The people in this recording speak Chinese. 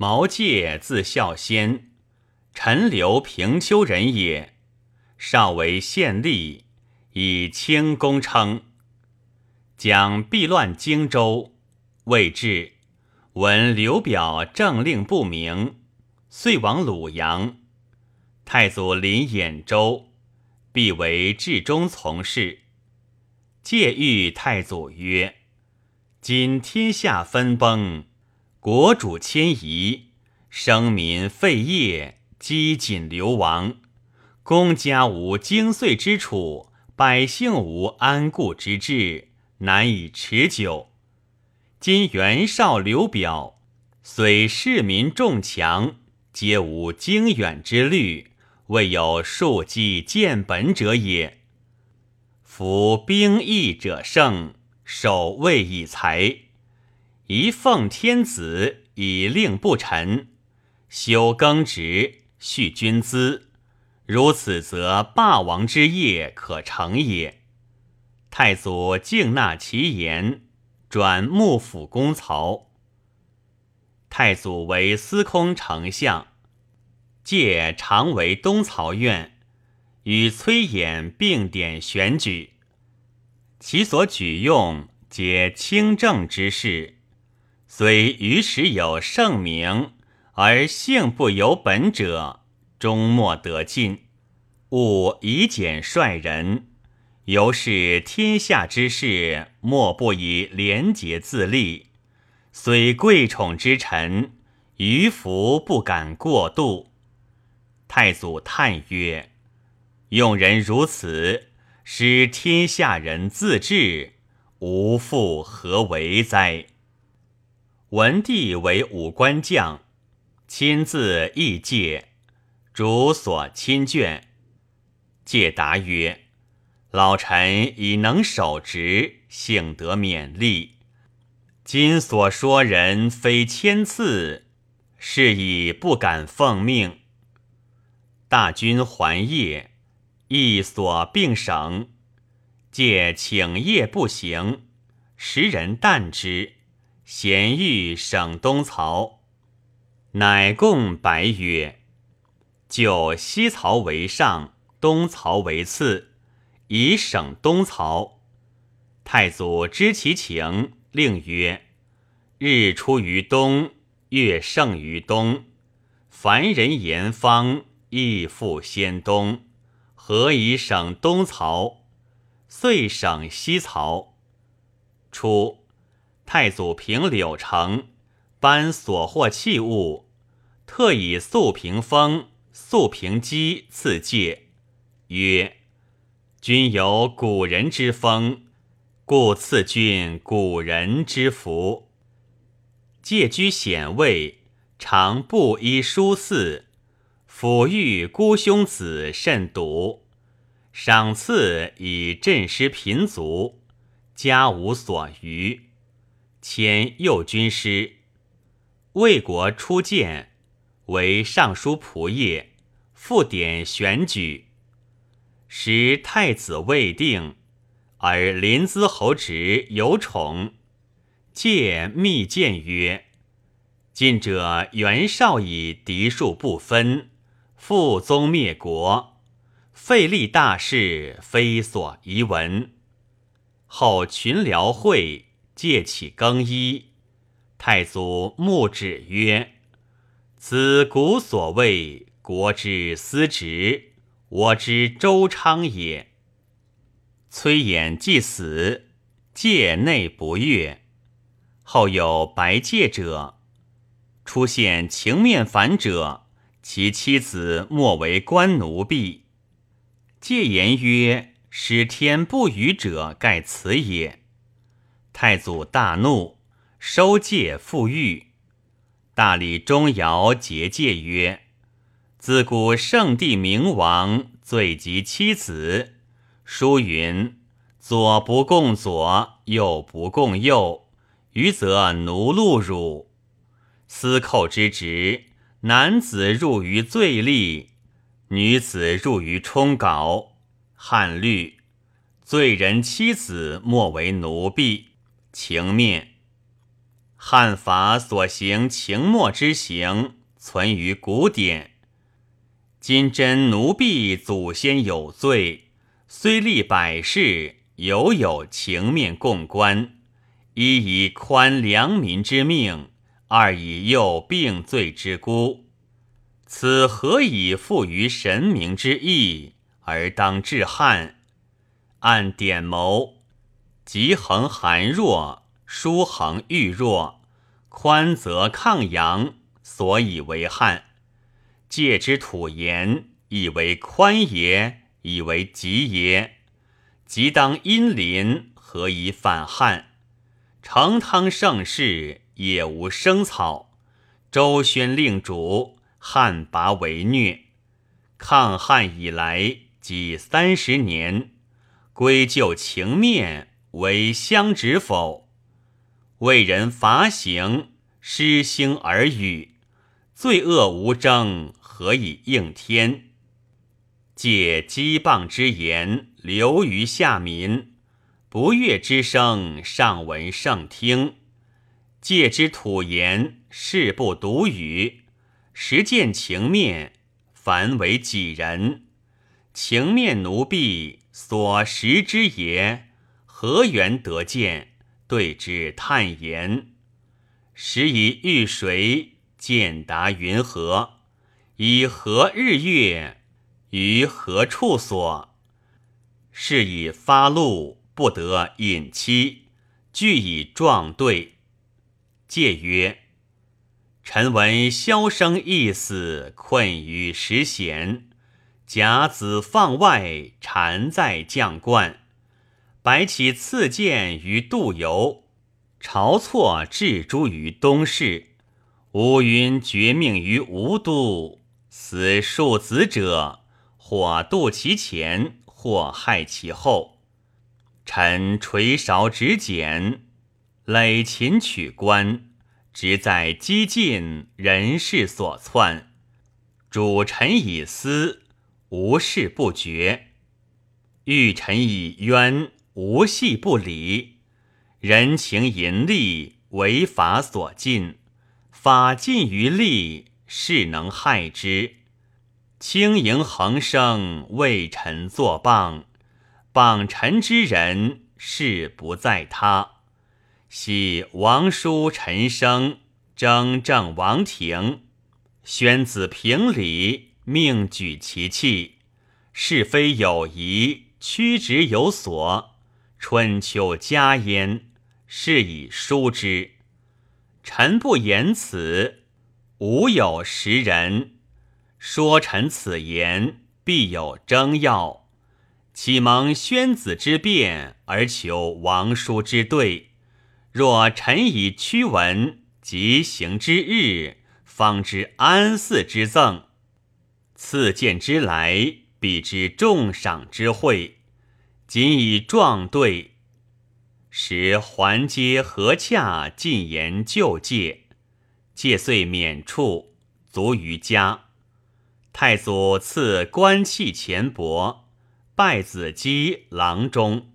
毛玠字孝先，陈留平丘人也。少为县吏，以清功称。将避乱荆州，未至，闻刘表政令不明，遂往鲁阳。太祖临兖州，必为至中从事。借谕太祖曰：“今天下分崩。”国主迁移，生民废业，积谨流亡，公家无精岁之处，百姓无安固之志，难以持久。今袁绍、刘表虽士民众强，皆无经远之虑，未有庶几见本者也。夫兵役者胜，守卫以才。一奉天子以令不臣，修耕植，恤军资，如此则霸王之业可成也。太祖敬纳其言，转幕府公曹。太祖为司空丞相，借常为东曹院，与崔琰并典选举，其所举用皆清正之士。虽于时有盛名，而性不由本者，终莫得进。勿以简率人，由是天下之事，莫不以廉洁自立。虽贵宠之臣，余福不敢过度。太祖叹曰：“用人如此，使天下人自治，吾复何为哉？”文帝为武官将，亲自诣介，主所亲眷。介答曰：“老臣已能守职，幸得勉励。今所说人非千次，是以不敢奉命。大军还业，亦所并省，借请业不行，时人惮之。”咸欲省东曹，乃共白曰：“就西曹为上，东曹为次，以省东曹。”太祖知其情，令曰：“日出于东，月盛于东。凡人言方，亦复先东。何以省东曹？遂省西曹。初。”太祖平柳城，颁所获器物，特以素屏风、素屏鸡赐戒，曰：“君有古人之风，故赐君古人之福。”借居显位，常布衣书肆，抚育孤兄子甚笃，赏赐以振施贫族，家无所余。迁右军师，魏国初见，为尚书仆射，复典选举。时太子未定，而临淄侯侄有宠，借密谏曰：“近者袁绍以嫡庶不分，复宗灭国，废立大事，非所宜闻。”后群僚会。借起更衣，太祖目止曰：“此古所谓国之司职，我之周昌也。”崔琰既死，界内不悦。后有白介者，出现情面反者，其妻子莫为官奴婢。戒言曰：“使天不语者，盖此也。”太祖大怒，收戒复狱。大理中尧结戒曰：“自古圣帝明王罪及妻子。书云：左不共左，右不共右，余则奴禄辱。司寇之职，男子入于罪吏，女子入于充稿。汉律，罪人妻子莫为奴婢。情面，汉法所行情墨之行，存于古典。今真奴婢祖先有罪，虽立百世，犹有情面共观。一以宽良民之命，二以诱并罪之孤。此何以复于神明之意，而当治汉？按典谋，极衡寒弱，疏衡欲弱，宽则抗阳，所以为汉。戒之土言，以为宽也，以为吉也。即当阴临，何以反汉？成汤盛世，也无生草。周宣令主，汉拔为虐。抗汉以来，即三十年。归咎情面，为相指否？为人罚刑，失兴而语，罪恶无争。何以应天？借讥谤之言流于下民，不悦之声上闻圣听。借之土言事不独语，实见情面，凡为己人。情面奴婢所识之也，何缘得见？对之叹言，时以遇谁？见达云何？以何日月于何处所？是以发怒不得隐期，俱以状对。戒曰：臣闻萧生一死，困于石贤；甲子放外，禅在将冠。白起赐剑于杜游，晁错置诸于东市。乌云绝命于吴都。死庶子者，或渡其前，或害其后。臣垂韶执简，累秦取官，直在激进，人事所窜。主臣以私，无事不决；欲臣以冤，无戏不离。人情淫利，为法所禁，法禁于利。是能害之，轻盈横生，为臣作谤。谤臣之人，事不在他。系王叔陈生，征正王庭，宣子平礼，命举其器。是非有疑，曲直有所。春秋家焉，是以书之。臣不言此。吾有识人，说臣此言，必有征要。启蒙宣子之辩，而求王叔之对。若臣以屈文，即行之日，方知安嗣之赠。赐见之来，必知重赏之惠。仅以状对，使还皆合洽，进言旧戒。戒遂免处，卒于家。太祖赐官器钱帛，拜子姬郎中。